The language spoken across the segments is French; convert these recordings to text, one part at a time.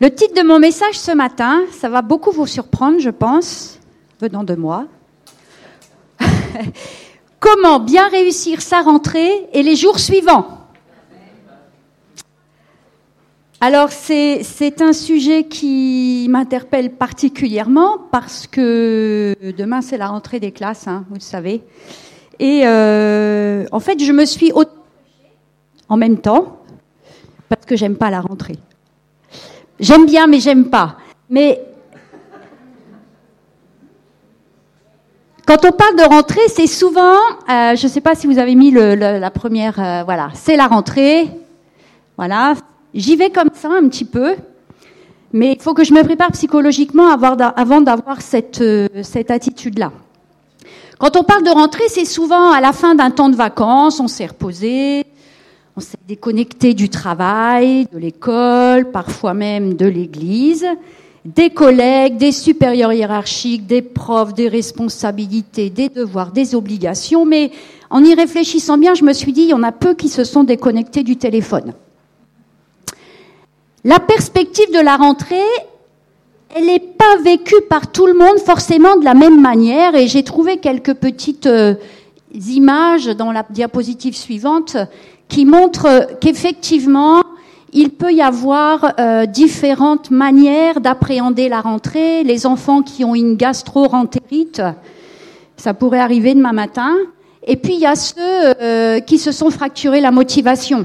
Le titre de mon message ce matin, ça va beaucoup vous surprendre, je pense, venant de moi. Comment bien réussir sa rentrée et les jours suivants? Alors c'est un sujet qui m'interpelle particulièrement parce que demain c'est la rentrée des classes, hein, vous le savez. Et euh, en fait je me suis en même temps parce que j'aime pas la rentrée. J'aime bien mais j'aime pas. Mais Quand on parle de rentrée, c'est souvent, euh, je ne sais pas si vous avez mis le, la première, euh, voilà, c'est la rentrée, voilà, J'y vais comme ça un petit peu, mais il faut que je me prépare psychologiquement avant d'avoir cette, euh, cette attitude-là. Quand on parle de rentrée, c'est souvent à la fin d'un temps de vacances, on s'est reposé, on s'est déconnecté du travail, de l'école, parfois même de l'église, des collègues, des supérieurs hiérarchiques, des profs, des responsabilités, des devoirs, des obligations, mais en y réfléchissant bien, je me suis dit, il y en a peu qui se sont déconnectés du téléphone. La perspective de la rentrée, elle n'est pas vécue par tout le monde forcément de la même manière. Et j'ai trouvé quelques petites euh, images dans la diapositive suivante qui montrent qu'effectivement, il peut y avoir euh, différentes manières d'appréhender la rentrée. Les enfants qui ont une gastro-rentérite, ça pourrait arriver demain matin. Et puis il y a ceux euh, qui se sont fracturés la motivation.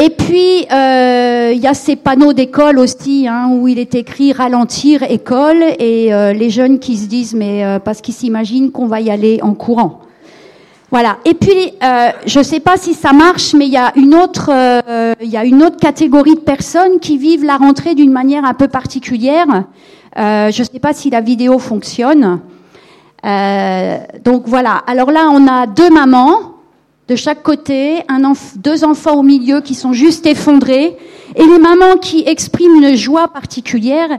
Et puis, euh, il y a ces panneaux d'école aussi, hein, où il est écrit ralentir école, et euh, les jeunes qui se disent, mais euh, parce qu'ils s'imaginent qu'on va y aller en courant. Voilà. Et puis, je ne sais pas si ça marche, mais il y a une autre, il y a une autre catégorie de personnes qui vivent la rentrée d'une manière un peu particulière. je ne sais pas si la vidéo fonctionne. donc voilà. Alors là, on a deux mamans de chaque côté, un deux enfants au milieu qui sont juste effondrés, et les mamans qui expriment une joie particulière.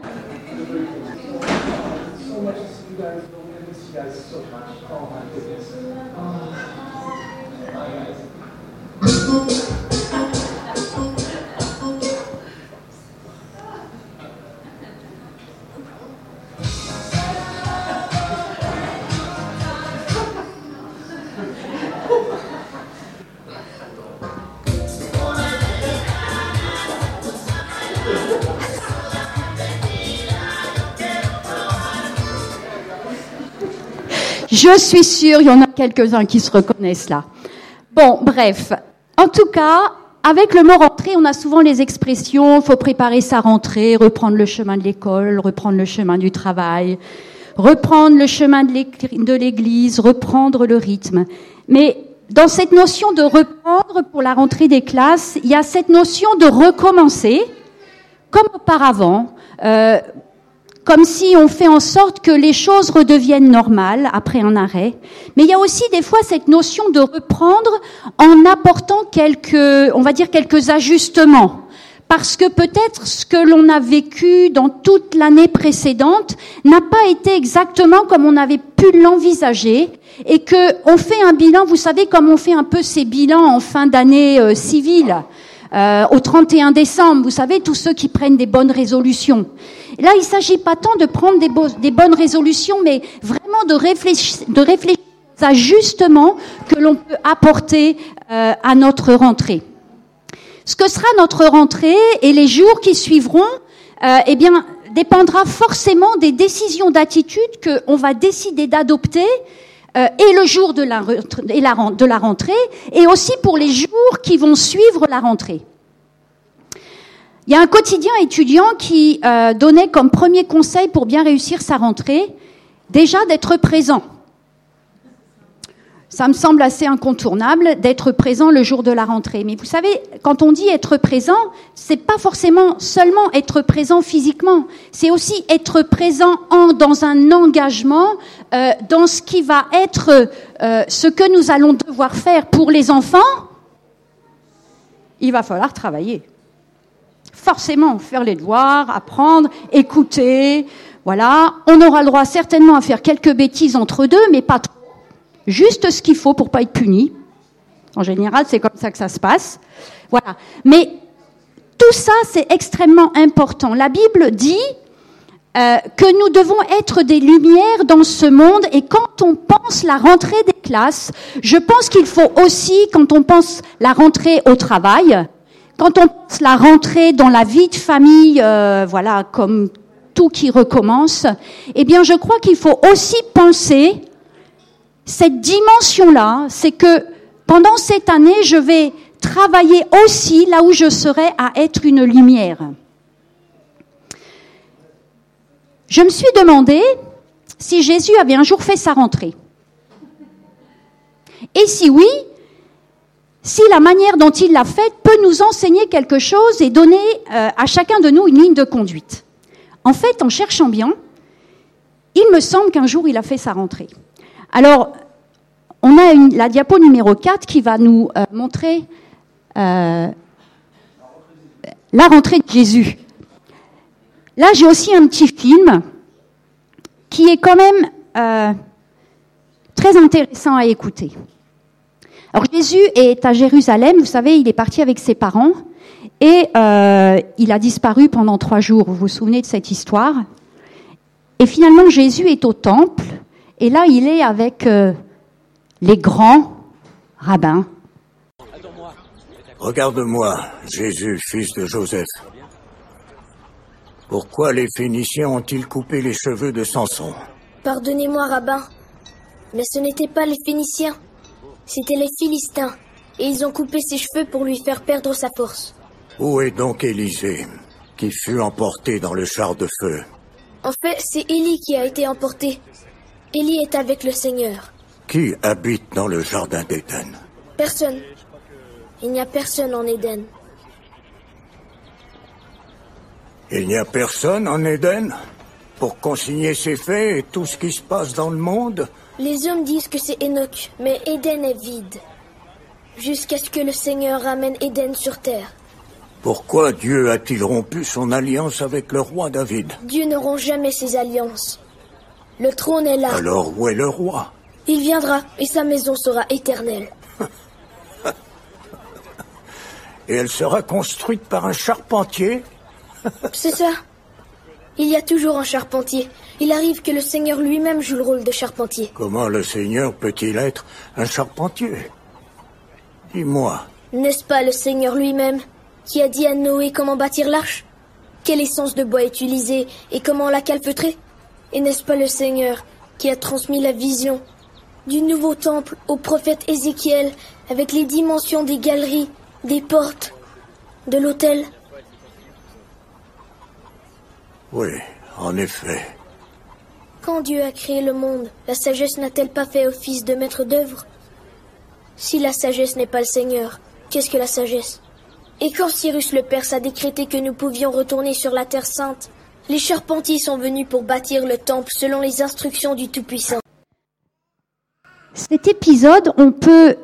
Je suis sûre, il y en a quelques-uns qui se reconnaissent là. Bon, bref. En tout cas, avec le mot rentrée, on a souvent les expressions faut préparer sa rentrée, reprendre le chemin de l'école, reprendre le chemin du travail, reprendre le chemin de l'église, reprendre le rythme. Mais dans cette notion de reprendre pour la rentrée des classes, il y a cette notion de recommencer comme auparavant. Euh, comme si on fait en sorte que les choses redeviennent normales après un arrêt. Mais il y a aussi des fois cette notion de reprendre en apportant quelques, on va dire quelques ajustements. Parce que peut-être ce que l'on a vécu dans toute l'année précédente n'a pas été exactement comme on avait pu l'envisager et que on fait un bilan, vous savez comme on fait un peu ces bilans en fin d'année euh, civile. Euh, au 31 décembre, vous savez, tous ceux qui prennent des bonnes résolutions. là, il ne s'agit pas tant de prendre des, bonnes résolutions, mais vraiment de réfléchir, de réfléchir que l'on peut apporter euh, à notre rentrée. Ce que sera notre rentrée et les jours qui suivront, euh, eh bien, dépendra forcément des décisions d'attitude qu'on va décider d'adopter euh, et le jour de la, de la rentrée, et aussi pour les jours qui vont suivre la rentrée. Il y a un quotidien étudiant qui euh, donnait comme premier conseil pour bien réussir sa rentrée, déjà d'être présent ça me semble assez incontournable d'être présent le jour de la rentrée. Mais vous savez, quand on dit être présent, c'est pas forcément seulement être présent physiquement, c'est aussi être présent en, dans un engagement euh, dans ce qui va être euh, ce que nous allons devoir faire pour les enfants. Il va falloir travailler. Forcément, faire les devoirs, apprendre, écouter. Voilà, on aura le droit certainement à faire quelques bêtises entre deux, mais pas trop juste ce qu'il faut pour pas être puni. En général, c'est comme ça que ça se passe. Voilà. Mais tout ça, c'est extrêmement important. La Bible dit euh, que nous devons être des lumières dans ce monde et quand on pense la rentrée des classes, je pense qu'il faut aussi, quand on pense la rentrée au travail, quand on pense la rentrée dans la vie de famille, euh, voilà, comme tout qui recommence, eh bien, je crois qu'il faut aussi penser cette dimension-là, c'est que pendant cette année, je vais travailler aussi là où je serai à être une lumière. Je me suis demandé si Jésus avait un jour fait sa rentrée. Et si oui, si la manière dont il l'a faite peut nous enseigner quelque chose et donner euh, à chacun de nous une ligne de conduite. En fait, en cherchant bien, il me semble qu'un jour il a fait sa rentrée. Alors, on a la diapo numéro 4 qui va nous euh, montrer euh, la rentrée de Jésus. Là, j'ai aussi un petit film qui est quand même euh, très intéressant à écouter. Alors Jésus est à Jérusalem, vous savez, il est parti avec ses parents et il a disparu pendant trois jours. Vous vous souvenez de cette histoire? Et finalement, Jésus est au temple et là, il est avec euh, les grands rabbins. Regarde-moi, Jésus, fils de Joseph. Pourquoi les Phéniciens ont-ils coupé les cheveux de Samson? Pardonnez-moi, rabbin, mais ce n'étaient pas les Phéniciens, c'étaient les Philistins, et ils ont coupé ses cheveux pour lui faire perdre sa force. Où est donc Élisée, qui fut emporté dans le char de feu? En fait, c'est Élie qui a été emporté. Élie est avec le Seigneur. Qui habite dans le jardin d'Éden? Personne. Il n'y a personne en Éden. Il n'y a personne en Éden pour consigner ces faits et tout ce qui se passe dans le monde? Les hommes disent que c'est Enoch, mais Éden est vide. Jusqu'à ce que le Seigneur ramène Éden sur terre. Pourquoi Dieu a-t-il rompu son alliance avec le roi David? Dieu ne rompt jamais ses alliances. Le trône est là. Alors où est le roi Il viendra et sa maison sera éternelle. Et elle sera construite par un charpentier C'est ça. Il y a toujours un charpentier. Il arrive que le Seigneur lui-même joue le rôle de charpentier. Comment le Seigneur peut-il être un charpentier Dis-moi. N'est-ce pas le Seigneur lui-même qui a dit à Noé comment bâtir l'arche? Quelle essence de bois utiliser et comment la calfeutrer? Et n'est-ce pas le Seigneur qui a transmis la vision du nouveau temple au prophète Ézéchiel avec les dimensions des galeries, des portes, de l'autel? Oui, en effet. Quand Dieu a créé le monde, la sagesse n'a-t-elle pas fait office de maître d'œuvre? Si la sagesse n'est pas le Seigneur, qu'est-ce que la sagesse? Et quand Cyrus le Perse a décrété que nous pouvions retourner sur la Terre sainte, les charpentiers sont venus pour bâtir le temple selon les instructions du Tout-Puissant. Cet épisode, on peut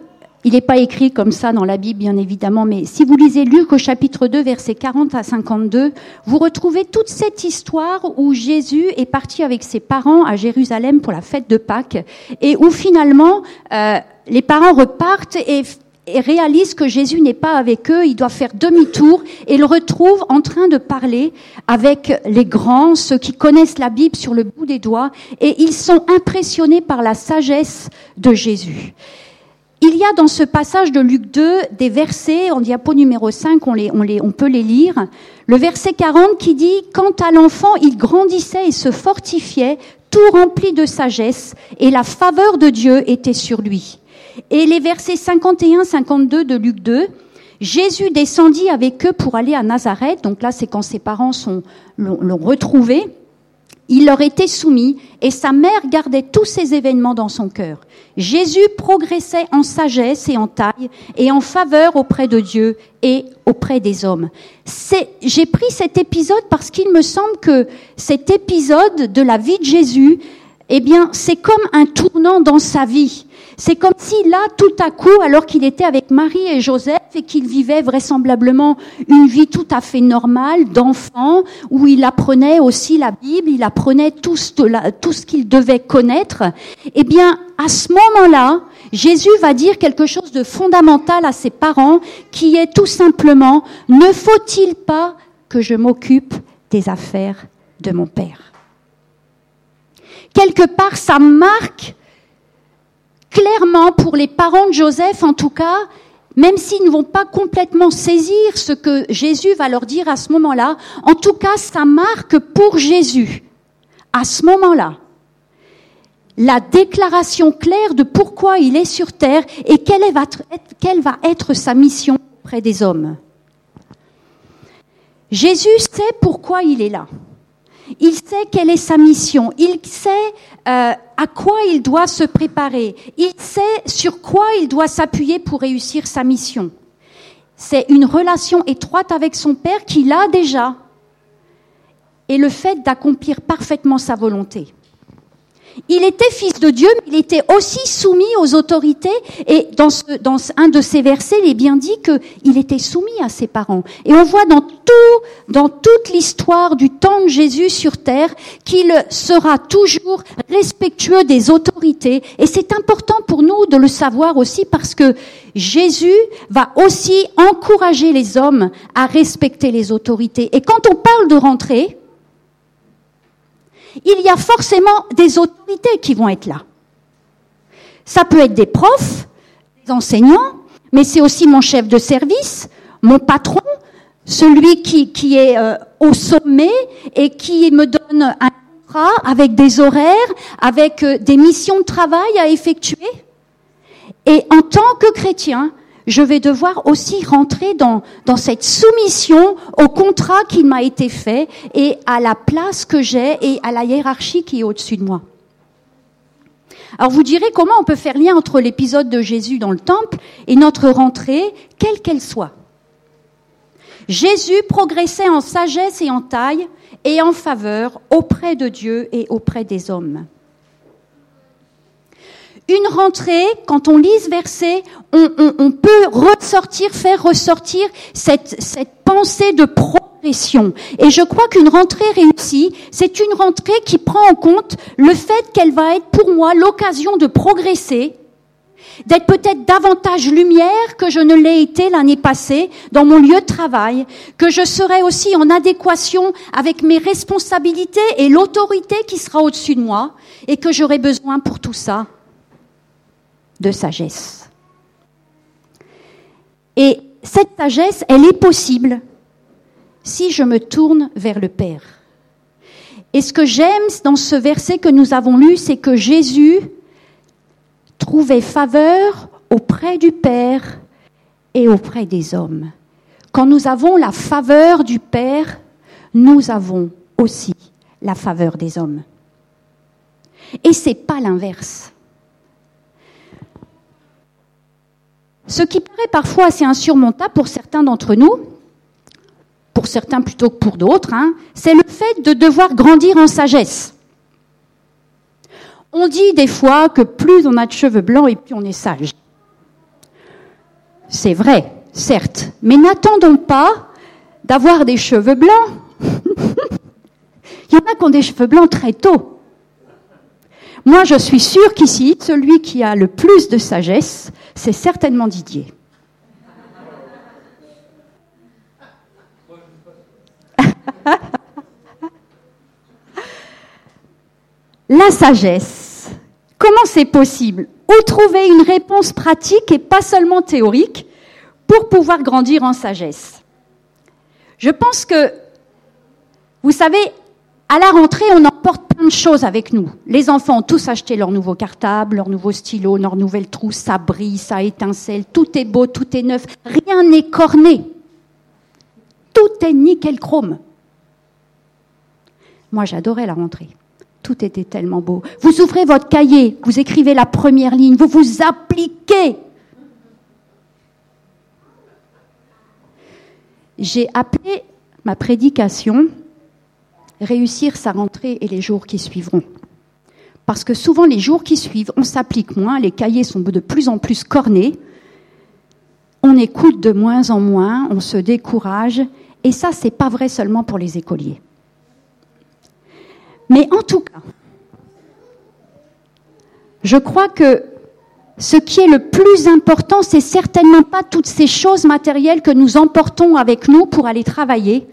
il n'est pas écrit comme ça dans la Bible, bien évidemment, mais si vous lisez Luc au chapitre 2, versets 40 à 52, vous retrouvez toute cette histoire où Jésus est parti avec ses parents à Jérusalem pour la fête de Pâques et où finalement euh, les parents repartent et, et réalisent que Jésus n'est pas avec eux, ils doivent faire demi-tour et le retrouvent en train de parler avec les grands, ceux qui connaissent la Bible sur le bout des doigts, et ils sont impressionnés par la sagesse de Jésus. Il y a dans ce passage de Luc 2 des versets, en diapo numéro 5, on, les, on, les, on peut les lire. Le verset 40 qui dit, Quant à l'enfant, il grandissait et se fortifiait, tout rempli de sagesse, et la faveur de Dieu était sur lui. Et les versets 51-52 de Luc 2, Jésus descendit avec eux pour aller à Nazareth, donc là c'est quand ses parents l'ont retrouvé, il leur était soumis et sa mère gardait tous ces événements dans son cœur. Jésus progressait en sagesse et en taille et en faveur auprès de Dieu et auprès des hommes. J'ai pris cet épisode parce qu'il me semble que cet épisode de la vie de Jésus, eh bien, c'est comme un tournant dans sa vie. C'est comme si là, tout à coup, alors qu'il était avec Marie et Joseph et qu'il vivait vraisemblablement une vie tout à fait normale d'enfant, où il apprenait aussi la Bible, il apprenait tout ce, qu'il devait connaître, eh bien, à ce moment-là, Jésus va dire quelque chose de fondamental à ses parents, qui est tout simplement, ne faut-il pas que je m'occupe des affaires de mon Père? Quelque part, ça marque clairement pour les parents de Joseph, en tout cas, même s'ils ne vont pas complètement saisir ce que Jésus va leur dire à ce moment-là, en tout cas, ça marque pour Jésus, à ce moment-là, la déclaration claire de pourquoi il est sur terre et quelle, va être sa mission auprès des hommes. Jésus sait pourquoi il est là. Il sait quelle est sa mission. Il sait euh, à quoi il doit se préparer. Il sait sur quoi il doit s'appuyer pour réussir sa mission. C'est une relation étroite avec son Père qu'il a déjà. Et le fait d'accomplir parfaitement sa volonté. Il était fils de Dieu, mais il était aussi soumis aux autorités. Et dans, ce, dans un de ces versets, il est bien dit qu'il était soumis à ses parents. Et on voit dans dans toute l'histoire du temps de Jésus sur terre qu'il sera toujours respectueux des autorités. Et c'est important pour nous de le savoir aussi parce que Jésus va aussi encourager les hommes à respecter les autorités. Et quand on parle de rentrer, il y a forcément des autorités qui vont être là. Ça peut être des profs, des enseignants, mais c'est aussi mon chef de service, mon patron, celui qui, qui est euh, au sommet et qui me donne un contrat avec des horaires, avec euh, des missions de travail à effectuer. Et en tant que chrétien, je vais devoir aussi rentrer dans, cette soumission au contrat qui m'a été fait et à la place que j'ai et à la hiérarchie qui est au-dessus de moi. Alors vous direz comment on peut faire lien entre l'épisode de Jésus dans le temple et notre rentrée, quelle qu'elle soit? Jésus progressait en sagesse et en taille et en faveur auprès de Dieu et auprès des hommes une rentrée, quand on lit ce verset, on, peut ressortir, faire ressortir cette, cette pensée de progression. Et je crois qu'une rentrée réussie, c'est une rentrée qui prend en compte le fait qu'elle va être pour moi l'occasion de progresser, d'être peut-être davantage lumière que je ne l'ai été l'année passée dans mon lieu de travail, que je serai aussi en adéquation avec mes responsabilités et l'autorité qui sera au-dessus de moi, et que j'aurai besoin pour tout ça de sagesse. Et cette sagesse, elle est possible si je me tourne vers le Père. Et ce que j'aime dans ce verset que nous avons lu, c'est que Jésus trouvait faveur auprès du Père et auprès des hommes. Quand nous avons la faveur du Père, nous avons aussi la faveur des hommes. Et c'est pas l'inverse. Ce qui paraît parfois assez insurmontable pour certains d'entre nous, pour certains plutôt que pour d'autres, hein, c'est le fait de devoir grandir en sagesse. On dit des fois que plus on a de cheveux blancs et plus on est sage. C'est vrai, certes, mais n'attendons pas d'avoir des cheveux blancs. Il y en a qui ont des cheveux blancs très tôt. Moi, je suis sûre qu'ici, celui qui a le plus de sagesse, c'est certainement Didier. La sagesse. Comment c'est possible? Où trouver une réponse pratique et pas seulement théorique pour pouvoir grandir en sagesse? Je pense que, vous savez, à la rentrée, on emporte plein de choses avec nous. Les enfants ont tous acheté leur nouveau cartable, leur nouveau stylo, leur nouvelle trousse, ça brille, ça étincelle, tout est beau, tout est neuf, rien n'est corné. Tout est nickel chrome. Moi, j'adorais la rentrée. Tout était tellement beau. Vous ouvrez votre cahier, vous écrivez la première ligne, vous vous appliquez. J'ai appelé ma prédication réussir sa rentrée et les jours qui suivront. parce que souvent les jours qui suivent, on s'applique moins, les cahiers sont de plus en plus cornés, on écoute de moins en moins, on se décourage, et ça, c'est pas vrai seulement pour les écoliers. Mais en tout cas, je crois que ce qui est le plus important, c'est certainement pas toutes ces choses matérielles que nous emportons avec nous pour aller travailler,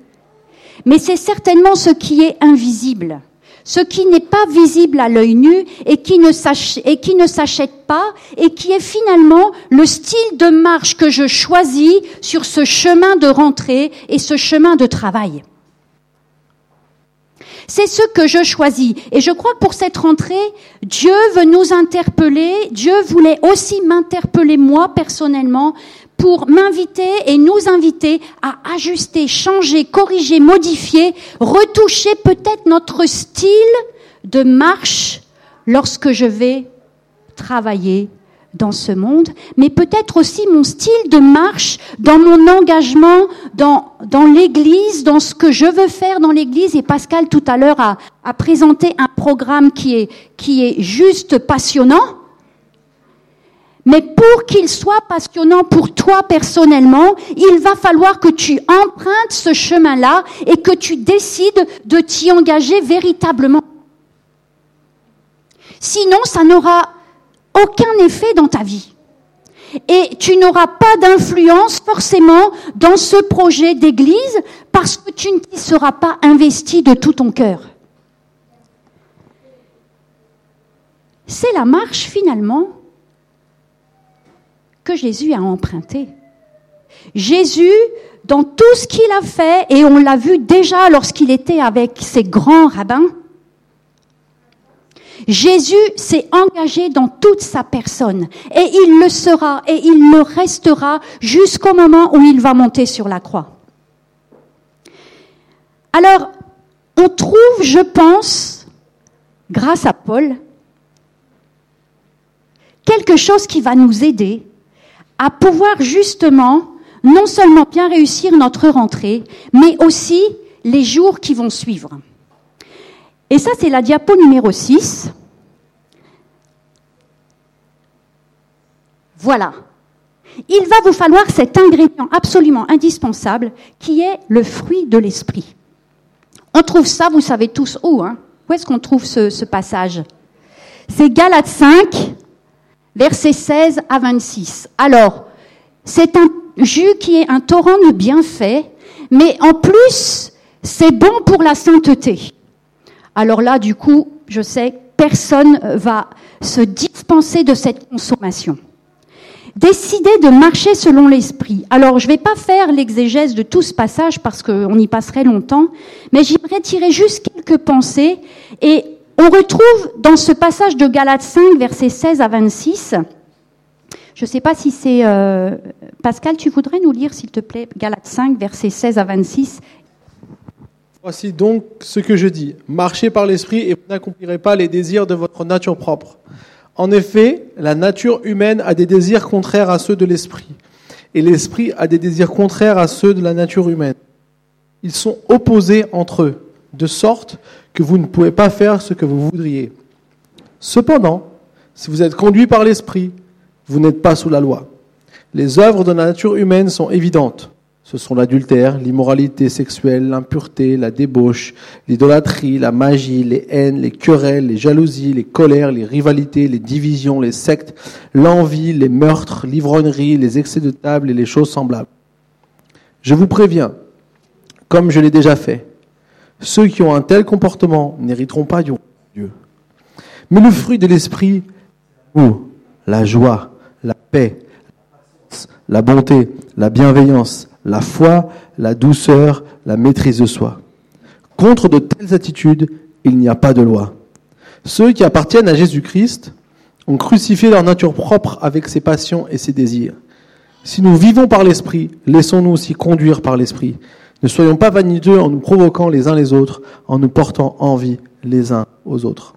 mais c'est certainement ce qui est invisible, ce qui n'est pas visible à l'œil nu et qui ne s'achète pas et qui est finalement le style de marche que je choisis sur ce chemin de rentrée et ce chemin de travail. C'est ce que je choisis. Et je crois que pour cette rentrée, Dieu veut nous interpeller. Dieu voulait aussi m'interpeller moi personnellement pour m'inviter et nous inviter à ajuster, changer, corriger, modifier, retoucher peut-être notre style de marche lorsque je vais travailler dans ce monde, mais peut-être aussi mon style de marche dans mon engagement dans, dans l'Église, dans ce que je veux faire dans l'Église. Et Pascal tout à l'heure a, a présenté un programme qui est, qui est juste passionnant. Mais pour qu'il soit passionnant pour toi personnellement, il va falloir que tu empruntes ce chemin-là et que tu décides de t'y engager véritablement. Sinon, ça n'aura aucun effet dans ta vie. Et tu n'auras pas d'influence forcément dans ce projet d'église parce que tu ne t'y seras pas investi de tout ton cœur. C'est la marche finalement que Jésus a empruntée. Jésus, dans tout ce qu'il a fait, et on l'a vu déjà lorsqu'il était avec ses grands rabbins, Jésus s'est engagé dans toute sa personne et il le sera et il le restera jusqu'au moment où il va monter sur la croix. Alors, on trouve, je pense, grâce à Paul, quelque chose qui va nous aider à pouvoir justement non seulement bien réussir notre rentrée, mais aussi les jours qui vont suivre. Et ça, c'est la diapo numéro 6. Voilà. Il va vous falloir cet ingrédient absolument indispensable qui est le fruit de l'esprit. On trouve ça, vous savez tous où. Hein où est-ce qu'on trouve ce, ce passage? C'est Galates 5, versets 16 à 26. Alors, c'est un jus qui est un torrent de bienfaits, mais en plus, c'est bon pour la sainteté. Alors là, du coup, je sais, personne va se dispenser de cette consommation. Décider de marcher selon l'esprit. Alors, je ne vais pas faire l'exégèse de tout ce passage parce qu'on y passerait longtemps, mais j'aimerais tirer juste quelques pensées. Et on retrouve dans ce passage de Galates 5, versets 16 à 26, je ne sais pas si c'est... Euh, Pascal, tu voudrais nous lire, s'il te plaît, Galates 5, versets 16 à 26 Voici donc ce que je dis. Marchez par l'esprit et vous n'accomplirez pas les désirs de votre nature propre. En effet, la nature humaine a des désirs contraires à ceux de l'esprit, et l'esprit a des désirs contraires à ceux de la nature humaine. Ils sont opposés entre eux, de sorte que vous ne pouvez pas faire ce que vous voudriez. Cependant, si vous êtes conduit par l'esprit, vous n'êtes pas sous la loi. Les œuvres de la nature humaine sont évidentes ce sont l'adultère, l'immoralité sexuelle, l'impureté, la débauche, l'idolâtrie, la magie, les haines, les querelles, les jalousies, les colères, les rivalités, les divisions, les sectes, l'envie, les meurtres, l'ivrognerie, les excès de table et les choses semblables. Je vous préviens, comme je l'ai déjà fait, ceux qui ont un tel comportement n'hériteront pas du Dieu. Mais le fruit de l'esprit, la joie, la paix, la bonté, la bienveillance, la foi, la douceur, la maîtrise de soi. Contre de telles attitudes, il n'y a pas de loi. Ceux qui appartiennent à Jésus-Christ ont crucifié leur nature propre avec ses passions et ses désirs. Si nous vivons par l'Esprit, laissons-nous aussi conduire par l'Esprit. Ne soyons pas vaniteux en nous provoquant les uns les autres, en nous portant envie les uns aux autres.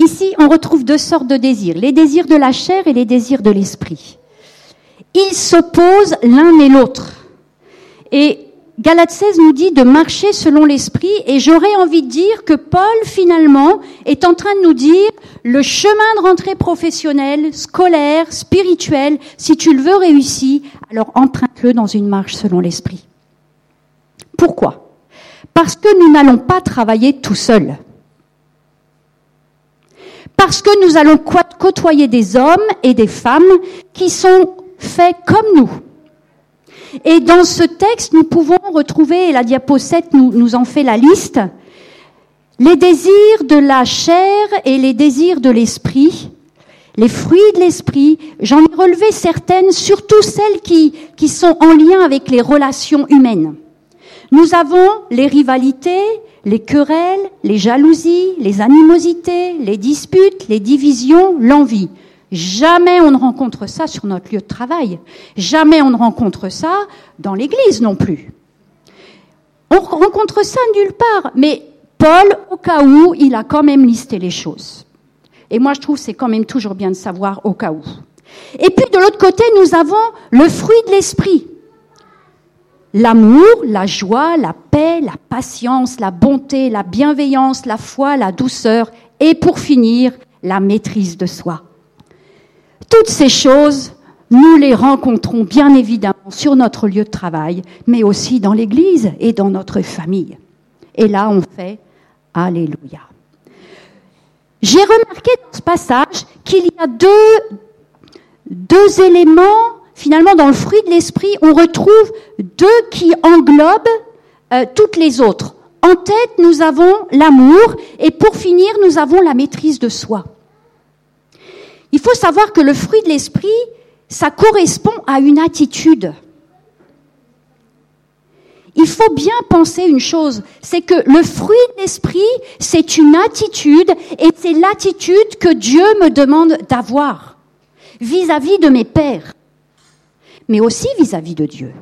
Ici, on retrouve deux sortes de désirs, les désirs de la chair et les désirs de l'esprit. Ils s'opposent l'un et l'autre. Et Galate 16 nous dit de marcher selon l'esprit et j'aurais envie de dire que Paul finalement est en train de nous dire le chemin de rentrée professionnelle, scolaire, spirituel, si tu le veux réussir, alors emprunte-le dans une marche selon l'esprit. Pourquoi? Parce que nous n'allons pas travailler tout seuls. Parce que nous allons côtoyer des hommes et des femmes qui sont faits comme nous. Et dans ce texte, nous pouvons retrouver, et la diapo 7 nous, en fait la liste, les désirs de la chair et les désirs de l'esprit, les fruits de l'esprit. J'en ai relevé certaines, surtout celles qui sont en lien avec les relations humaines. Nous avons les rivalités, les querelles, les jalousies, les animosités, les disputes, les divisions, l'envie. Jamais on ne rencontre ça sur notre lieu de travail. Jamais on ne rencontre ça dans l'église non plus. On rencontre ça nulle part. Mais Paul, au cas où, il a quand même listé les choses. Et moi, je trouve c'est quand même toujours bien de savoir au cas où. Et puis, de l'autre côté, nous avons le fruit de l'esprit. L'amour, la joie, la paix, la patience, la bonté, la bienveillance, la foi, la douceur et pour finir, la maîtrise de soi. Toutes ces choses, nous les rencontrons bien évidemment sur notre lieu de travail, mais aussi dans l'Église et dans notre famille. Et là, on fait Alléluia. J'ai remarqué dans ce passage qu'il y a deux, éléments, finalement, dans le fruit de l'esprit, on retrouve deux qui englobent euh, toutes les autres. En tête, nous avons l'amour et pour finir, nous avons la maîtrise de soi. Il faut savoir que le fruit de l'esprit, ça correspond à une attitude. Il faut bien penser une chose, c'est que le fruit de l'esprit, c'est une attitude et c'est l'attitude que Dieu me demande d'avoir vis-à-vis de mes pères, mais aussi vis-à-vis de Dieu.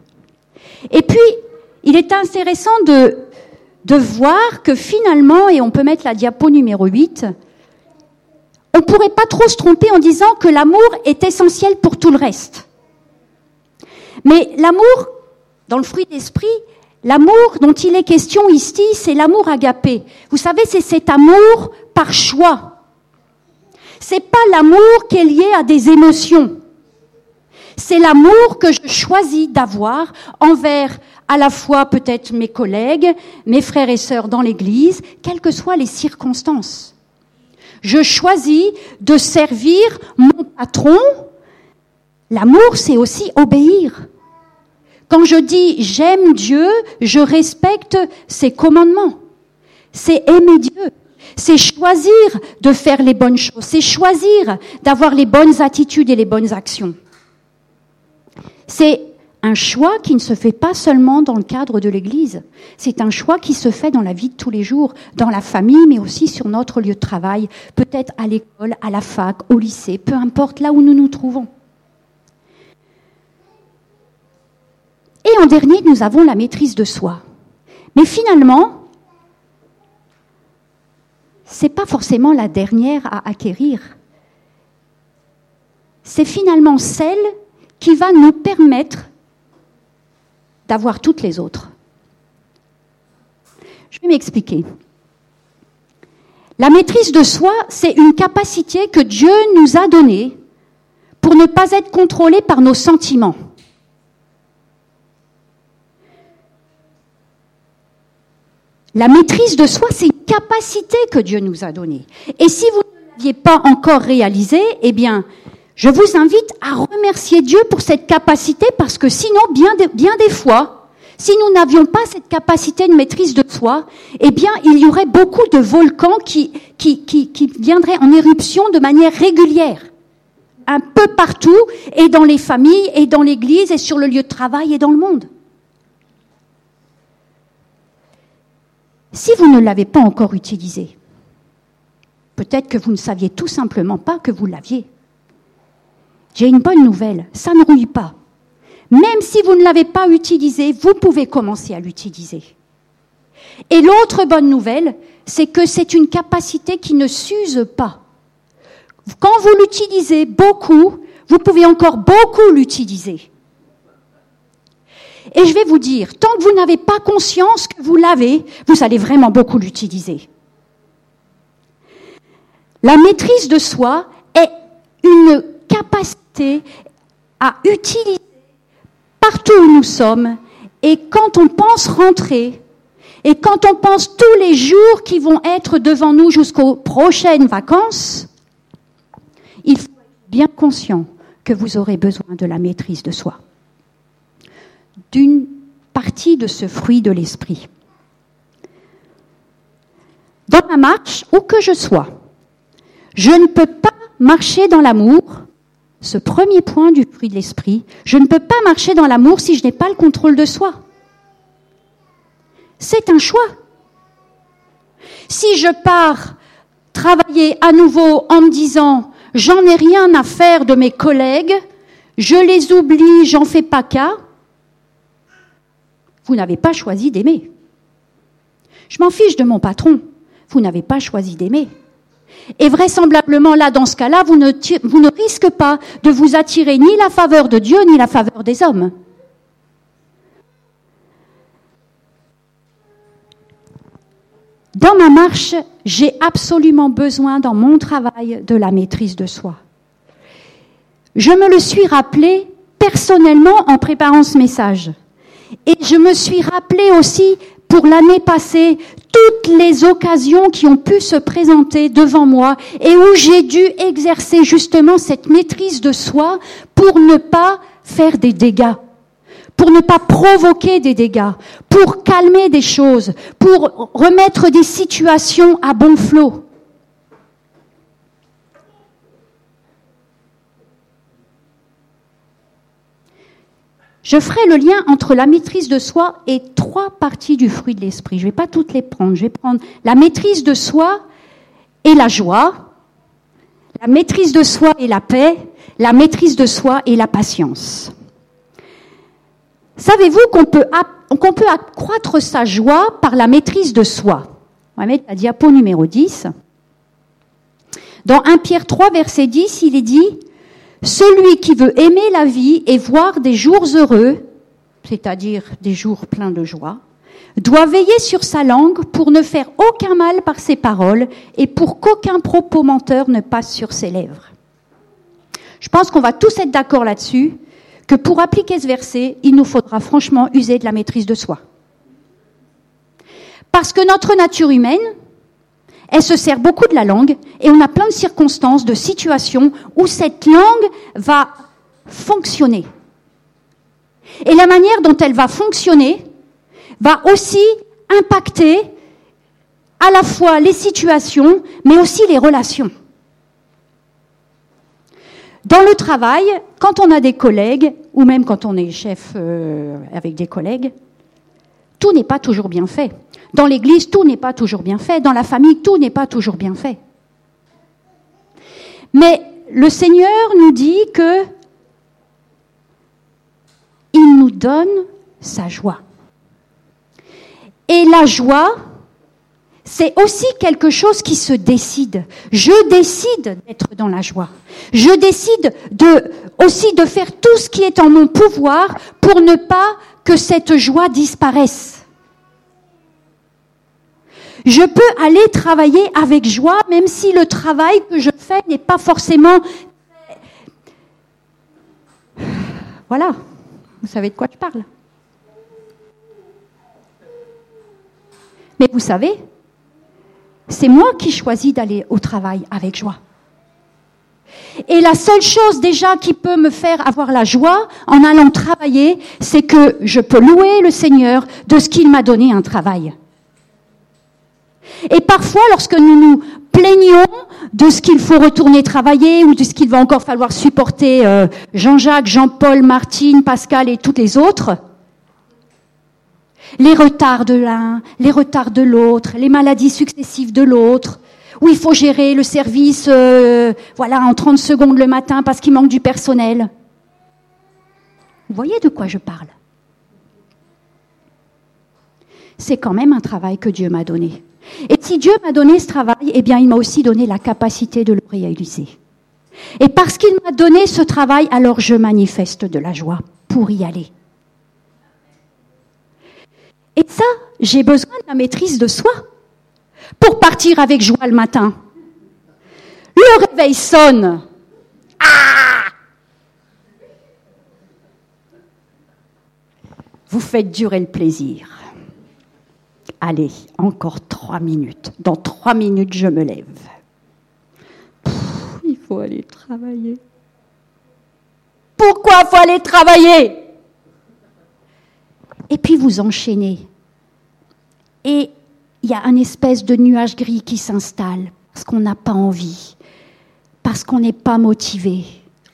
Et puis, il est intéressant de, de voir que finalement, et on peut mettre la diapo numéro 8, on ne pourrait pas trop se tromper en disant que l'amour est essentiel pour tout le reste. Mais l'amour, dans le fruit d'esprit, l'amour dont il est question ici, c'est l'amour agapé. Vous savez, c'est cet amour par choix. C'est pas l'amour qui est lié à des émotions. C'est l'amour que je choisis d'avoir envers à la fois peut-être mes collègues, mes frères et sœurs dans l'église, quelles que soient les circonstances. Je choisis de servir mon patron. L'amour, c'est aussi obéir. Quand je dis j'aime Dieu, je respecte ses commandements. C'est aimer Dieu. C'est choisir de faire les bonnes choses. C'est choisir d'avoir les bonnes attitudes et les bonnes actions. C'est un choix qui ne se fait pas seulement dans le cadre de l'Église, c'est un choix qui se fait dans la vie de tous les jours, dans la famille, mais aussi sur notre lieu de travail, peut-être à l'école, à la fac, au lycée, peu importe là où nous nous trouvons. Et en dernier, nous avons la maîtrise de soi. Mais finalement, c'est pas forcément la dernière à acquérir. C'est finalement celle qui va nous permettre d'avoir toutes les autres. Je vais m'expliquer. La maîtrise de soi, c'est une capacité que Dieu nous a donnée pour ne pas être contrôlé par nos sentiments. La maîtrise de soi, c'est une capacité que Dieu nous a donnée. Et si vous ne l'aviez pas encore réalisée, eh bien, je vous invite à remercier Dieu pour cette capacité parce que sinon, bien, des fois, si nous n'avions pas cette capacité de maîtrise de soi, eh bien, il y aurait beaucoup de volcans qui, qui viendraient en éruption de manière régulière. Un peu partout, et dans les familles, et dans l'église, et sur le lieu de travail, et dans le monde. Si vous ne l'avez pas encore utilisé, peut-être que vous ne saviez tout simplement pas que vous l'aviez. J'ai une bonne nouvelle, ça ne rouille pas. Même si vous ne l'avez pas utilisé, vous pouvez commencer à l'utiliser. Et l'autre bonne nouvelle, c'est que c'est une capacité qui ne s'use pas. Quand vous l'utilisez beaucoup, vous pouvez encore beaucoup l'utiliser. Et je vais vous dire, tant que vous n'avez pas conscience que vous l'avez, vous allez vraiment beaucoup l'utiliser. La maîtrise de soi est une capacité à utiliser partout où nous sommes et quand on pense rentrer et quand on pense tous les jours qui vont être devant nous jusqu'aux prochaines vacances, il faut être bien conscient que vous aurez besoin de la maîtrise de soi, d'une partie de ce fruit de l'esprit. Dans ma marche, où que je sois, je ne peux pas marcher dans l'amour, ce premier point du fruit de l'esprit, je ne peux pas marcher dans l'amour si je n'ai pas le contrôle de soi. C'est un choix. Si je pars travailler à nouveau en me disant j'en ai rien à faire de mes collègues, je les oublie, j'en fais pas cas, vous n'avez pas choisi d'aimer. Je m'en fiche de mon patron, vous n'avez pas choisi d'aimer. Et vraisemblablement, là, dans ce cas-là, vous ne, vous ne risquez pas de vous attirer ni la faveur de Dieu, ni la faveur des hommes. Dans ma marche, j'ai absolument besoin dans mon travail de la maîtrise de soi. Je me le suis rappelé personnellement en préparant ce message. Et je me suis rappelé aussi pour l'année passée toutes les occasions qui ont pu se présenter devant moi et où j'ai dû exercer justement cette maîtrise de soi pour ne pas faire des dégâts pour ne pas provoquer des dégâts, pour calmer des choses, pour remettre des situations à bon flot. Je ferai le lien entre la maîtrise de soi et trois parties du fruit de l'esprit. Je ne vais pas toutes les prendre. Je vais prendre la maîtrise de soi et la joie, la maîtrise de soi et la paix, la maîtrise de soi et la patience. Savez-vous qu'on peut, qu'on peut accroître sa joie par la maîtrise de soi? On va mettre la diapo numéro 10. Dans 1 Pierre 3, verset 10, il est dit Celui qui veut aimer la vie et voir des jours heureux, c'est-à-dire des jours pleins de joie, doit veiller sur sa langue pour ne faire aucun mal par ses paroles et pour qu'aucun propos menteur ne passe sur ses lèvres. Je pense qu'on va tous être d'accord là-dessus que pour appliquer ce verset, il nous faudra franchement user de la maîtrise de soi. Parce que notre nature humaine, elle se sert beaucoup de la langue et on a plein de circonstances, de situations où cette langue va fonctionner. Et la manière dont elle va fonctionner va aussi impacter à la fois les situations, mais aussi les relations. Dans le travail, quand on a des collègues, ou même quand on est chef euh, avec des collègues, tout n'est pas toujours bien fait. Dans l'église, tout n'est pas toujours bien fait. Dans la famille, tout n'est pas toujours bien fait. Mais le Seigneur nous dit que il nous donne sa joie. Et la joie, c'est aussi quelque chose qui se décide. Je décide d'être dans la joie. Je décide de, aussi de faire tout ce qui est en mon pouvoir pour ne pas que cette joie disparaisse. Je peux aller travailler avec joie, même si le travail que je fais n'est pas forcément... Voilà, vous savez de quoi je parle. Mais vous savez, c'est moi qui choisis d'aller au travail avec joie. Et la seule chose déjà qui peut me faire avoir la joie en allant travailler, c'est que je peux louer le Seigneur de ce qu'il m'a donné un travail. Et parfois, lorsque nous nous plaignons de ce qu'il faut retourner travailler ou de ce qu'il va encore falloir supporter euh, Jean-Jacques, Jean-Paul, Martine, Pascal et tous les autres, les retards de l'un, les retards de l'autre, les maladies successives de l'autre, où il faut gérer le service euh, voilà, en 30 secondes le matin parce qu'il manque du personnel. Vous voyez de quoi je parle? C'est quand même un travail que Dieu m'a donné. Et si Dieu m'a donné ce travail, eh bien, il m'a aussi donné la capacité de le réaliser. Et parce qu'il m'a donné ce travail, alors je manifeste de la joie pour y aller. Et ça, j'ai besoin de la maîtrise de soi pour partir avec joie le matin. Le réveil sonne. Ah Vous faites durer le plaisir. Allez, encore trois minutes. Dans trois minutes, je me lève. il faut aller travailler. Pourquoi faut aller travailler? Et puis vous enchaînez. Et il y a un espèce de nuage gris qui s'installe parce qu'on n'a pas envie, parce qu'on n'est pas motivé.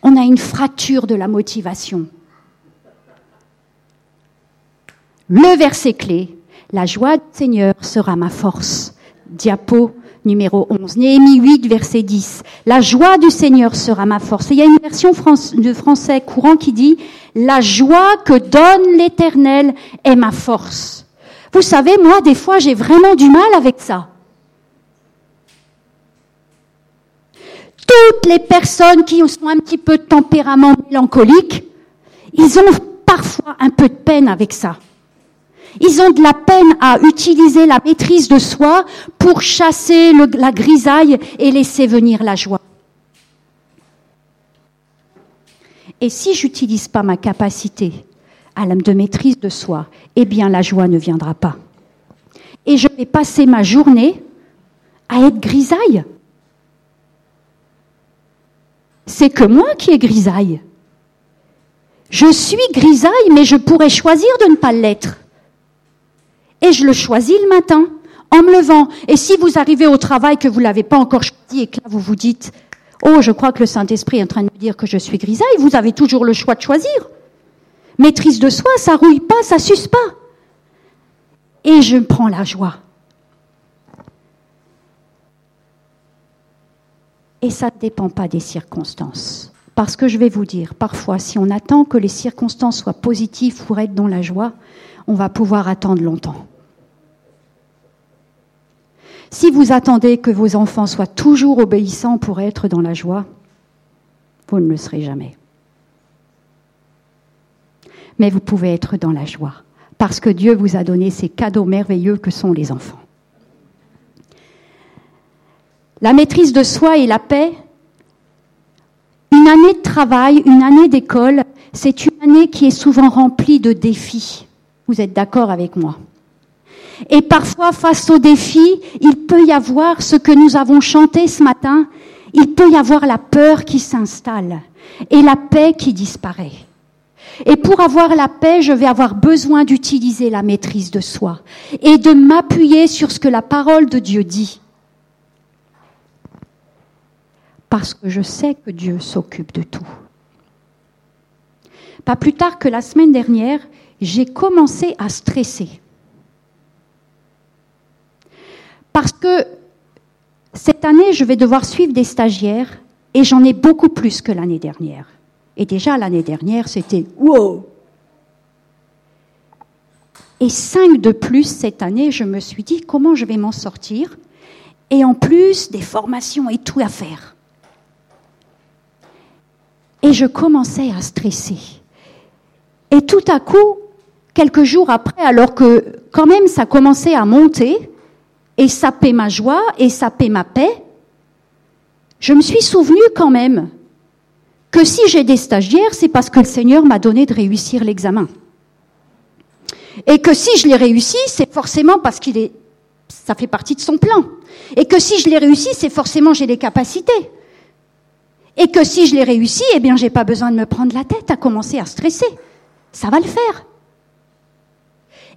On a une fracture de la motivation. Le verset clé, la joie du Seigneur sera ma force. Diapo numéro 11. Néhémie 8, verset 10. La joie du Seigneur sera ma force. il y a une version de français courant qui dit, la joie que donne l'Éternel est ma force. Vous savez, moi, des fois, j'ai vraiment du mal avec ça. Toutes les personnes qui sont un petit peu de tempérament mélancolique, ils ont parfois un peu de peine avec ça. Ils ont de la peine à utiliser la maîtrise de soi pour chasser la grisaille et laisser venir la joie. Et si j'utilise pas ma capacité à la de maîtrise de soi, eh bien la joie ne viendra pas. Et je vais passer ma journée à être grisaille. C'est que moi qui ai grisaille. Je suis grisaille, mais je pourrais choisir de ne pas l'être. Et je le choisis le matin, en me levant. Et si vous arrivez au travail que vous l'avez pas encore choisi et que là vous vous dites, oh, je crois que le Saint-Esprit est en train de me dire que je suis grisaille, vous avez toujours le choix de choisir. Maîtrise de soi, ça rouille pas, ça suce pas. Et je prends la joie. Et ça ne dépend pas des circonstances. Parce que je vais vous dire, parfois, si on attend que les circonstances soient positives pour être dans la joie, on va pouvoir attendre longtemps. Si vous attendez que vos enfants soient toujours obéissants pour être dans la joie, vous ne le serez jamais. Mais vous pouvez être dans la joie, parce que Dieu vous a donné ces cadeaux merveilleux que sont les enfants. La maîtrise de soi et la paix, une année de travail, une année d'école, c'est une année qui est souvent remplie de défis. Vous êtes d'accord avec moi? Et parfois, face aux défis, il peut y avoir ce que nous avons chanté ce matin, il peut y avoir la peur qui s'installe et la paix qui disparaît. Et pour avoir la paix, je vais avoir besoin d'utiliser la maîtrise de soi et de m'appuyer sur ce que la parole de Dieu dit. Parce que je sais que Dieu s'occupe de tout. Pas plus tard que la semaine dernière, j'ai commencé à stresser. Parce que cette année, je vais devoir suivre des stagiaires et j'en ai beaucoup plus que l'année dernière. Et déjà, l'année dernière, c'était wow! Et cinq de plus cette année, je me suis dit comment je vais m'en sortir? Et en plus, des formations et tout à faire. Et je commençais à stresser. Et tout à coup, quelques jours après, alors que quand même ça commençait à monter, et saper ma joie et saper ma paix, je me suis souvenu quand même que si j'ai des stagiaires, c'est parce que le Seigneur m'a donné de réussir l'examen. Et que si je l'ai réussi, c'est forcément parce qu'il est, ça fait partie de son plan. Et que si je l'ai réussi, c'est forcément j'ai les capacités. Et que si je l'ai réussi, eh bien, j'ai pas besoin de me prendre la tête à commencer à stresser. Ça va le faire.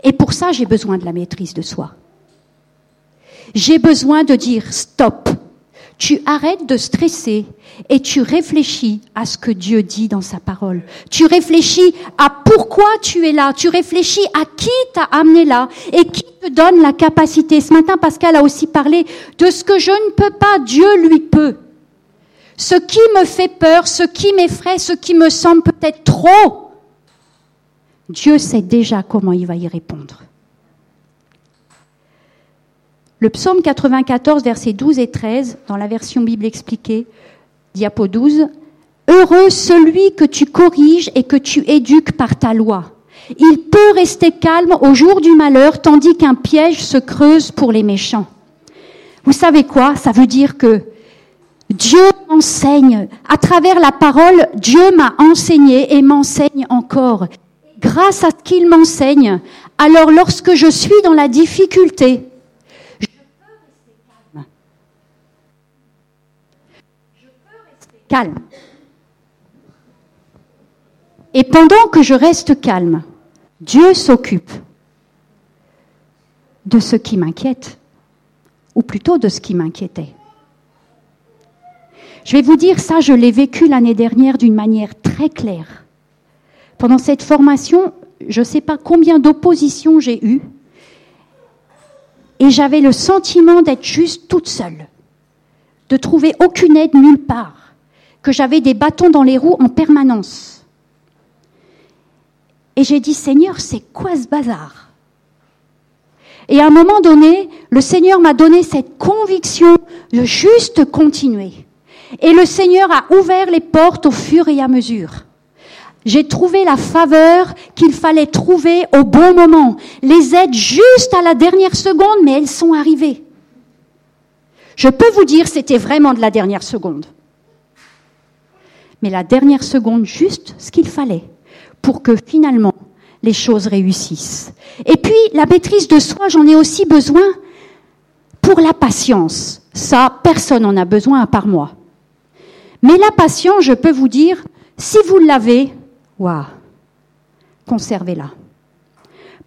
Et pour ça, j'ai besoin de la maîtrise de soi. J'ai besoin de dire stop. Tu arrêtes de stresser et tu réfléchis à ce que Dieu dit dans sa parole. Tu réfléchis à pourquoi tu es là. Tu réfléchis à qui t'a amené là et qui te donne la capacité. Ce matin, Pascal a aussi parlé de ce que je ne peux pas, Dieu lui peut. Ce qui me fait peur, ce qui m'effraie, ce qui me semble peut-être trop, Dieu sait déjà comment il va y répondre. Le psaume 94, versets 12 et 13, dans la version Bible expliquée, diapo 12, Heureux celui que tu corriges et que tu éduques par ta loi, Il peut rester calme au jour du malheur, tandis qu'un piège se creuse pour les méchants. Vous savez quoi? Ça veut dire que Dieu enseigne. À travers la parole, Dieu m'a enseigné et m'enseigne encore. Grâce à ce qu'il m'enseigne, alors lorsque je suis dans la difficulté, je peux rester calme. Je peux rester calme. Et pendant que je reste calme, Dieu s'occupe de ce qui m'inquiète, ou plutôt de ce qui m'inquiétait. Je vais vous dire ça, je l'ai vécu l'année dernière d'une manière très claire. Pendant cette formation, je ne sais pas combien d'oppositions j'ai eues, et j'avais le sentiment d'être juste toute seule, de trouver aucune aide nulle part, que j'avais des bâtons dans les roues en permanence. Et j'ai dit, Seigneur, c'est quoi ce bazar? Et à un moment donné, le Seigneur m'a donné cette conviction de juste continuer. Et le Seigneur a ouvert les portes au fur et à mesure. J'ai trouvé la faveur qu'il fallait trouver au bon moment. Les aides juste à la dernière seconde, mais elles sont arrivées. Je peux vous dire, c'était vraiment de la dernière seconde. Mais la dernière seconde, juste ce qu'il fallait pour que finalement les choses réussissent. Et puis, la maîtrise de soi, j'en ai aussi besoin pour la patience. Ça, personne n'en a besoin à part moi. Mais la patience, je peux vous dire, si vous l'avez, waouh, conservez-la.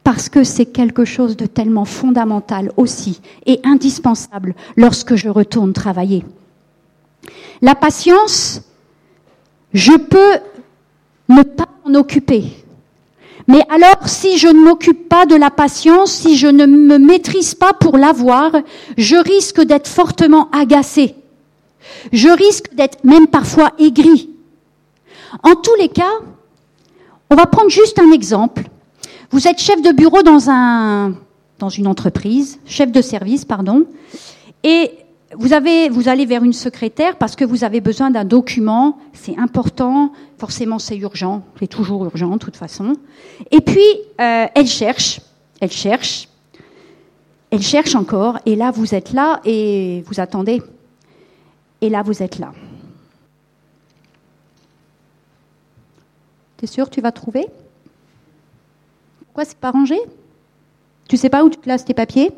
Parce que c'est quelque chose de tellement fondamental aussi et indispensable lorsque je retourne travailler. La patience, je peux ne pas m'en occuper. Mais alors, si je ne m'occupe pas de la patience, si je ne me maîtrise pas pour l'avoir, je risque d'être fortement agacé. Je risque d'être même parfois aigri. En tous les cas, on va prendre juste un exemple. Vous êtes chef de bureau dans, un, dans une entreprise, chef de service, pardon, et vous, allez vers une secrétaire parce que vous avez besoin d'un document, c'est important, forcément c'est urgent, c'est toujours urgent de toute façon. Et puis, euh, elle cherche, elle cherche, elle cherche encore, et là vous êtes là et vous attendez. Et là, vous êtes là. T'es sûr tu vas trouver? Pourquoi c'est pas rangé? Tu sais pas où tu places tes papiers?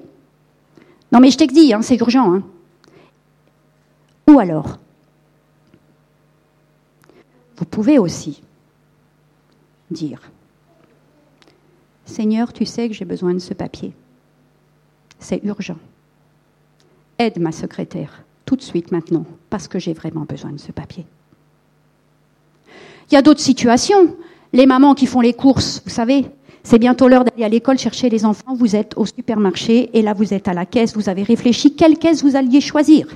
Non, mais je t'exige, hein, c'est urgent. Hein. Ou alors, vous pouvez aussi dire Seigneur, tu sais que j'ai besoin de ce papier. C'est urgent. Aide ma secrétaire tout de suite maintenant, parce que j'ai vraiment besoin de ce papier. Il y a d'autres situations. Les mamans qui font les courses, vous savez, c'est bientôt l'heure d'aller à l'école chercher les enfants, vous êtes au supermarché et là vous êtes à la caisse, vous avez réfléchi quelle caisse vous alliez choisir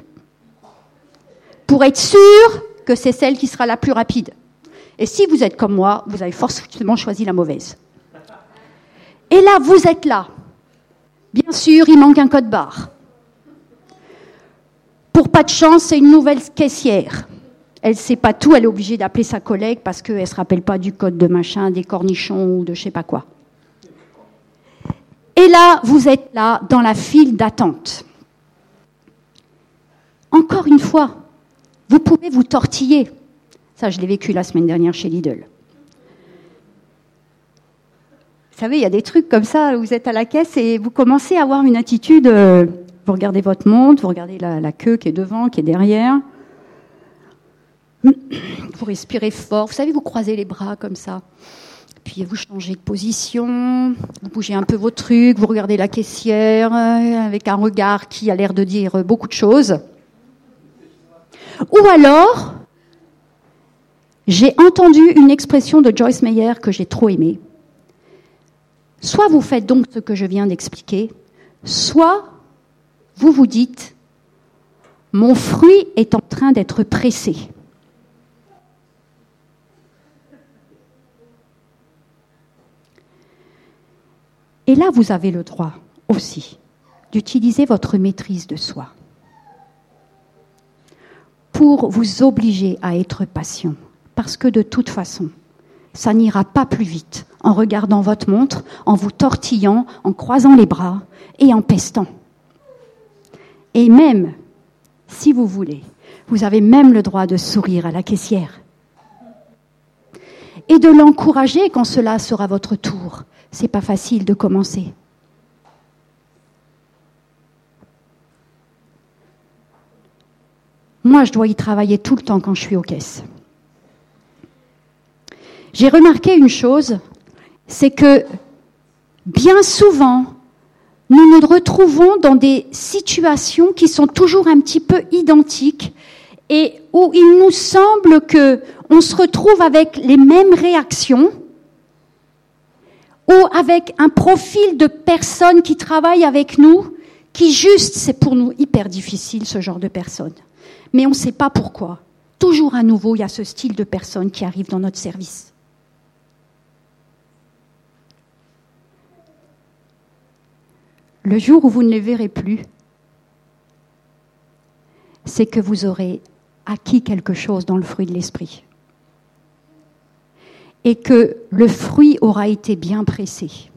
pour être sûr que c'est celle qui sera la plus rapide. Et si vous êtes comme moi, vous avez forcément choisi la mauvaise. Et là, vous êtes là. Bien sûr, il manque un code barre. Pour pas de chance, c'est une nouvelle caissière. Elle sait pas tout, elle est obligée d'appeler sa collègue parce qu'elle ne se rappelle pas du code de machin, des cornichons ou de je sais pas quoi. Et là, vous êtes là dans la file d'attente. Encore une fois, vous pouvez vous tortiller. Ça, je l'ai vécu la semaine dernière chez Lidl. Vous savez, il y a des trucs comme ça, vous êtes à la caisse et vous commencez à avoir une attitude euh, vous regardez votre montre, vous regardez la, queue qui est devant, qui est derrière. Vous respirez fort. Vous savez, vous croisez les bras comme ça. Puis vous changez de position, vous bougez un peu vos trucs, vous regardez la caissière euh, avec un regard qui a l'air de dire beaucoup de choses. Ou alors, j'ai entendu une expression de Joyce Meyer que j'ai trop aimée. Soit vous faites donc ce que je viens d'expliquer, soit vous vous dites, mon fruit est en train d'être pressé. Et là, vous avez le droit aussi d'utiliser votre maîtrise de soi vous obliger à être patient. Parce que de toute façon, ça n'ira pas plus vite en regardant votre montre, en vous tortillant, en croisant les bras et en pestant. Et même, si vous voulez, vous avez même le droit de sourire à la caissière et de l'encourager quand cela sera votre tour. C'est pas facile de commencer. Moi, je dois y travailler tout le temps quand je suis aux caisses. J'ai remarqué une chose, c'est que bien souvent, nous nous retrouvons dans des situations qui sont toujours un petit peu identiques et où il nous semble que on se retrouve avec les mêmes réactions ou avec un profil de personnes qui travaillent avec nous qui juste c'est pour nous hyper difficile ce genre de personnes mais on ne sait pas pourquoi. Toujours à nouveau, il y a ce style de personnes qui arrivent dans notre service. Le jour où vous ne les verrez plus, c'est que vous aurez acquis quelque chose dans le fruit de l'esprit. Et que le fruit aura été bien pressé.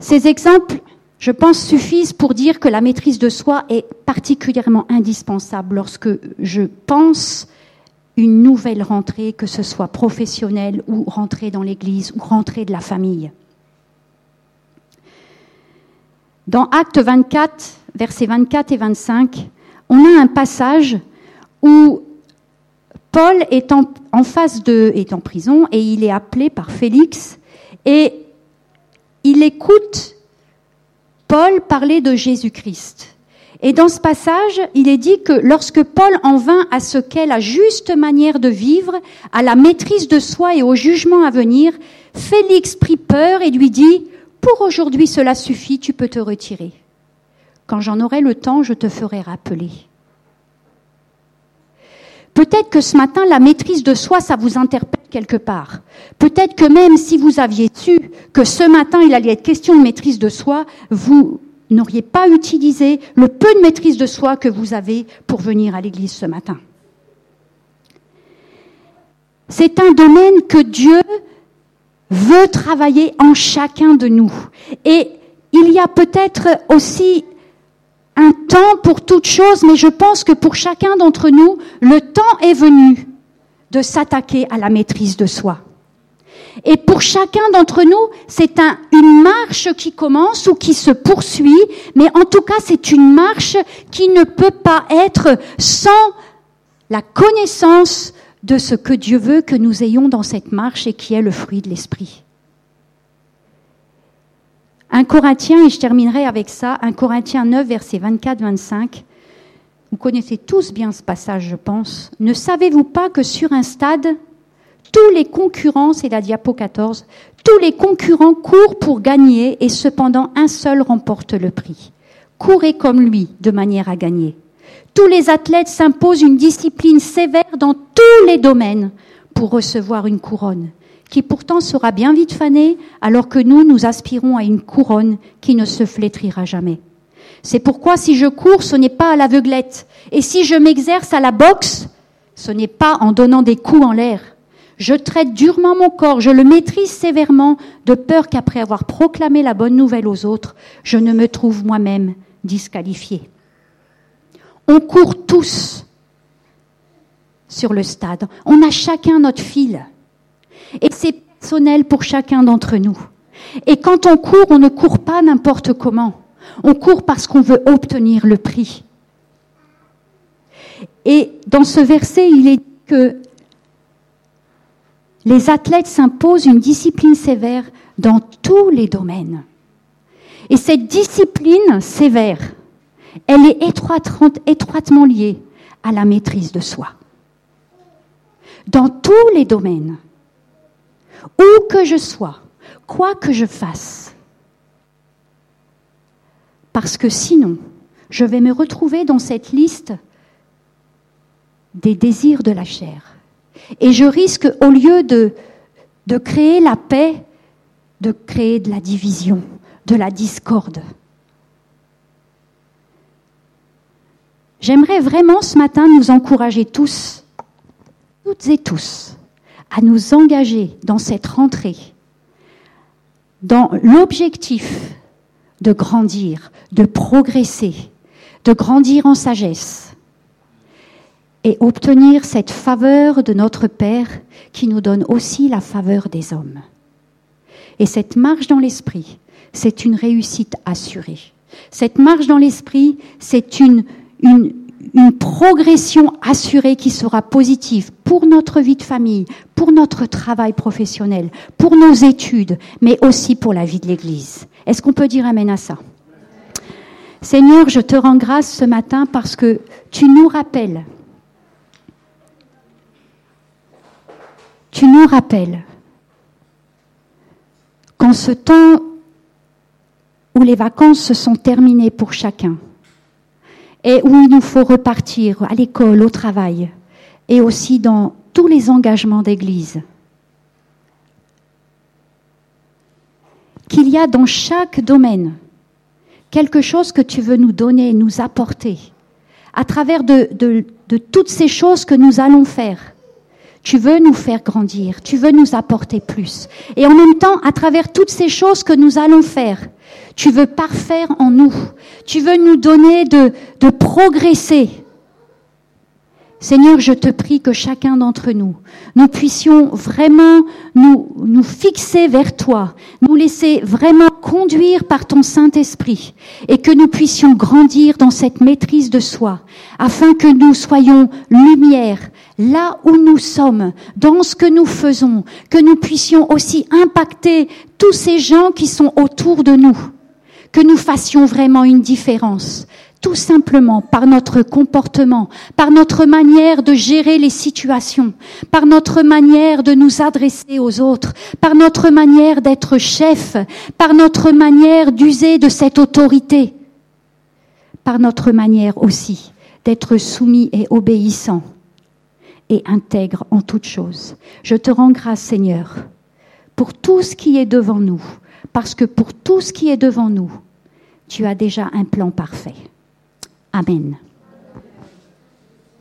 Ces exemples je pense, suffisent pour dire que la maîtrise de soi est particulièrement indispensable lorsque je pense une nouvelle rentrée, que ce soit professionnelle ou rentrée dans l'Église ou rentrée de la famille. Dans Acte 24, versets 24 et 25, on a un passage où Paul est en, en face de, est en prison et il est appelé par Félix et il écoute Paul parlait de Jésus-Christ. Et dans ce passage, il est dit que lorsque Paul en vint à ce qu'est la juste manière de vivre, à la maîtrise de soi et au jugement à venir, Félix prit peur et lui dit, Pour aujourd'hui cela suffit, tu peux te retirer. Quand j'en aurai le temps, je te ferai rappeler. Peut-être que ce matin, la maîtrise de soi, ça vous interpelle quelque part. Peut-être que même si vous aviez su que ce matin, il allait être question de maîtrise de soi, vous n'auriez pas utilisé le peu de maîtrise de soi que vous avez pour venir à l'église ce matin. C'est un domaine que Dieu veut travailler en chacun de nous. Et il y a peut-être aussi un temps pour toute chose, mais je pense que pour chacun d'entre nous, le temps est venu de s'attaquer à la maîtrise de soi. Et pour chacun d'entre nous, c'est un, une marche qui commence ou qui se poursuit, mais en tout cas, c'est une marche qui ne peut pas être sans la connaissance de ce que Dieu veut que nous ayons dans cette marche et qui est le fruit de l'esprit. Un Corinthien, et je terminerai avec ça, un Corinthien 9, verset 24-25. Vous connaissez tous bien ce passage, je pense. Ne savez-vous pas que sur un stade, tous les concurrents, c'est la diapo 14, tous les concurrents courent pour gagner et cependant un seul remporte le prix. Courez comme lui de manière à gagner. Tous les athlètes s'imposent une discipline sévère dans tous les domaines pour recevoir une couronne qui pourtant sera bien vite fanée, alors que nous, nous aspirons à une couronne qui ne se flétrira jamais. C'est pourquoi si je cours, ce n'est pas à l'aveuglette. Et si je m'exerce à la boxe, ce n'est pas en donnant des coups en l'air. Je traite durement mon corps, je le maîtrise sévèrement, de peur qu'après avoir proclamé la bonne nouvelle aux autres, je ne me trouve moi-même disqualifié. On court tous sur le stade. On a chacun notre fil. Et c'est personnel pour chacun d'entre nous. Et quand on court, on ne court pas n'importe comment. On court parce qu'on veut obtenir le prix. Et dans ce verset, il est dit que les athlètes s'imposent une discipline sévère dans tous les domaines. Et cette discipline sévère, elle est étroitement liée à la maîtrise de soi. Dans tous les domaines. Où que je sois, quoi que je fasse. Parce que sinon, je vais me retrouver dans cette liste des désirs de la chair. Et je risque, au lieu de, de créer la paix, de créer de la division, de la discorde. J'aimerais vraiment ce matin nous encourager tous toutes et tous à nous engager dans cette rentrée, dans l'objectif de grandir, de progresser, de grandir en sagesse et obtenir cette faveur de notre Père qui nous donne aussi la faveur des hommes. Et cette marche dans l'esprit, c'est une réussite assurée. Cette marche dans l'esprit, c'est une, une, une progression assurée qui sera positive pour notre vie de famille, pour notre travail professionnel, pour nos études, mais aussi pour la vie de l'Église. Est-ce qu'on peut dire Amen à ça? Seigneur, je te rends grâce ce matin parce que tu nous rappelles, tu nous rappelles qu'en ce temps où les vacances se sont terminées pour chacun, et où il nous faut repartir à l'école, au travail, et aussi dans tous les engagements d'Église. Qu'il y a dans chaque domaine quelque chose que tu veux nous donner, nous apporter, à travers de, toutes ces choses que nous allons faire. Tu veux nous faire grandir, tu veux nous apporter plus. Et en même temps, à travers toutes ces choses que nous allons faire, tu veux parfaire en nous. Tu veux nous donner de, de progresser. Seigneur, je te prie que chacun d'entre nous, nous puissions vraiment nous, nous fixer vers toi, nous laisser vraiment conduire par ton Saint-Esprit et que nous puissions grandir dans cette maîtrise de soi afin que nous soyons lumière là où nous sommes, dans ce que nous faisons, que nous puissions aussi impacter tous ces gens qui sont autour de nous que nous fassions vraiment une différence, tout simplement par notre comportement, par notre manière de gérer les situations, par notre manière de nous adresser aux autres, par notre manière d'être chef, par notre manière d'user de cette autorité, par notre manière aussi d'être soumis et obéissant et intègre en toutes choses. Je te rends grâce, Seigneur, pour tout ce qui est devant nous parce que pour tout ce qui est devant nous, tu as déjà un plan parfait. Amen.